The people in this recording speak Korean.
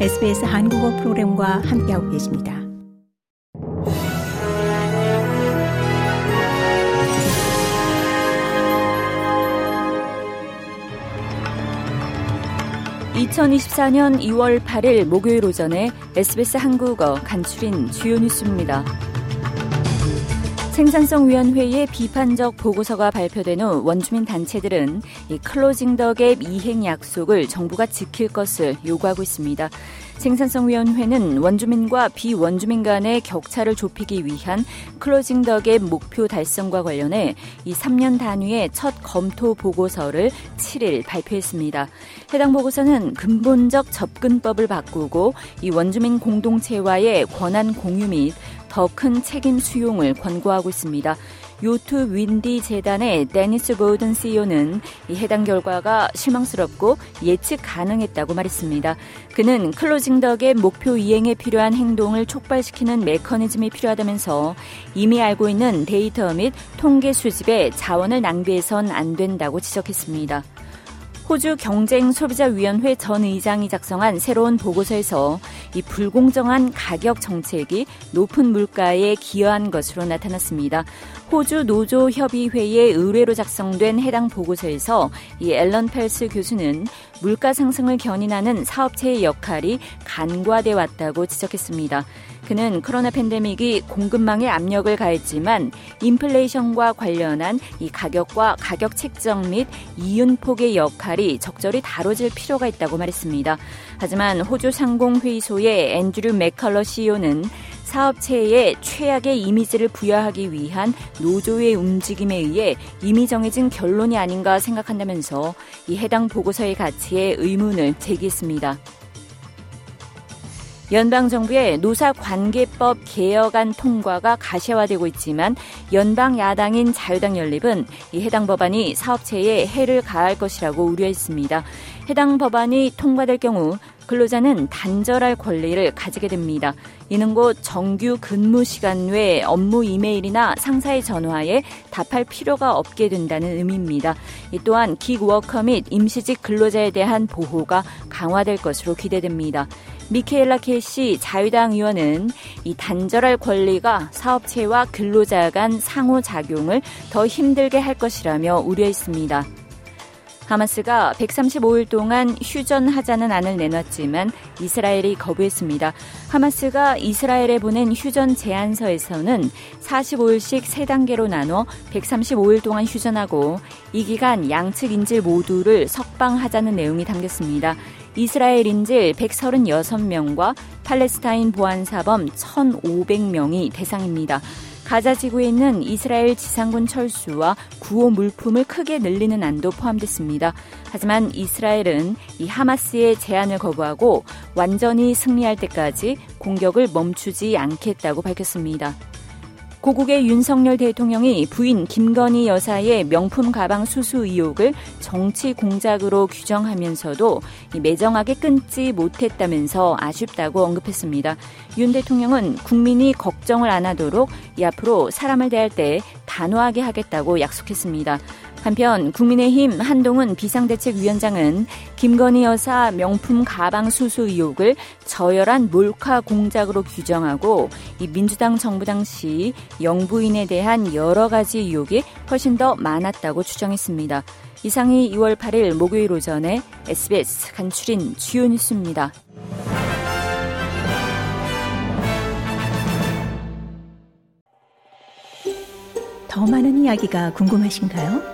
SBS 한국어 프로그램과 함께하고 계십니다. (2024년 2월 8일) 목요일 오전에 SBS 한국어 간추린 주요 뉴스입니다. 생산성위원회의 비판적 보고서가 발표된 후 원주민 단체들은 이 Closing the Gap 이행 약속을 정부가 지킬 것을 요구하고 있습니다. 생산성위원회는 원주민과 비원주민 간의 격차를 좁히기 위한 Closing the Gap 목표 달성과 관련해 이 3년 단위의 첫 검토 보고서를 7일 발표했습니다. 해당 보고서는 근본적 접근법을 바꾸고 이 원주민 공동체와의 권한 공유 및 더 큰 책임 수용을 권고하고 있습니다. 요투 인디 재단의 데니스 보든 CEO는 이 해당 결과가 실망스럽고 예측 가능했다고 말했습니다. 그는 Closing the Gap 목표 이행에 필요한 행동을 촉발시키는 메커니즘이 필요하다면서 이미 알고 있는 데이터 및 통계 수집에 자원을 낭비해선 안 된다고 지적했습니다. 호주 경쟁 소비자위원회 전 의장이 작성한 새로운 보고서에서 이 불공정한 가격 정책이 높은 물가에 기여한 것으로 나타났습니다. 호주 노조 협의회의 의뢰로 작성된 해당 보고서에서 이 앨런 펠스 교수는 물가 상승을 견인하는 사업체의 역할이 간과돼 왔다고 지적했습니다. 그는 코로나 팬데믹이 공급망에 압력을 가했지만 인플레이션과 관련한 이 가격과 가격 책정 및 이윤폭의 역할이 적절히 다뤄질 필요가 있다고 말했습니다. 하지만 호주 상공회의소의 앤드류 맥컬러 CEO는 사업체에 최악의 이미지를 부여하기 위한 노조의 움직임에 의해 이미 정해진 결론이 아닌가 생각한다면서 이 해당 보고서의 가치에 의문을 제기했습니다. 연방정부의 노사관계법 개혁안 통과가 가시화되고 있지만 연방 야당인 자유당 연립은 이 해당 법안이 사업체에 해를 가할 것이라고 우려했습니다. 해당 법안이 통과될 경우 근로자는 단절할 권리를 가지게 됩니다. 이는 곧 정규 근무 시간 외 업무 이메일이나 상사의 전화에 답할 필요가 없게 된다는 의미입니다. 또한 기워커 및 임시직 근로자에 대한 보호가 강화될 것으로 기대됩니다. 미케일라 캐시 자유당 의원은 이 단절할 권리가 사업체와 근로자 간 상호작용을 더 힘들게 할 것이라며 우려했습니다. 하마스가 135일 동안 휴전하자는 안을 내놨지만 이스라엘이 거부했습니다. 하마스가 이스라엘에 보낸 휴전 제안서에서는 45일씩 3단계로 나눠 135일 동안 휴전하고 이 기간 양측 인질 모두를 석방하자는 내용이 담겼습니다. 이스라엘 인질 136명과 팔레스타인 보안사범 1,500명이 대상입니다. 가자 지구에 있는 이스라엘 지상군 철수와 구호 물품을 크게 늘리는 안도 포함됐습니다. 하지만 이스라엘은 이 하마스의 제안을 거부하고 완전히 승리할 때까지 공격을 멈추지 않겠다고 밝혔습니다. 고국의 윤석열 대통령이 부인 김건희 여사의 명품 가방 수수 의혹을 정치 공작으로 규정하면서도 매정하게 끊지 못했다면서 아쉽다고 언급했습니다. 윤 대통령은 국민이 걱정을 안 하도록 이 앞으로 사람을 대할 때 단호하게 하겠다고 약속했습니다. 한편 국민의힘 한동훈 비상대책위원장은 김건희 여사 명품 가방 수수 의혹을 저열한 몰카 공작으로 규정하고 이 민주당 정부 당시 영부인에 대한 여러 가지 의혹이 훨씬 더 많았다고 추정했습니다. 이상이 2월 8일 목요일 오전에 SBS 간추린 주요 뉴스입니다. 더 많은 이야기가 궁금하신가요?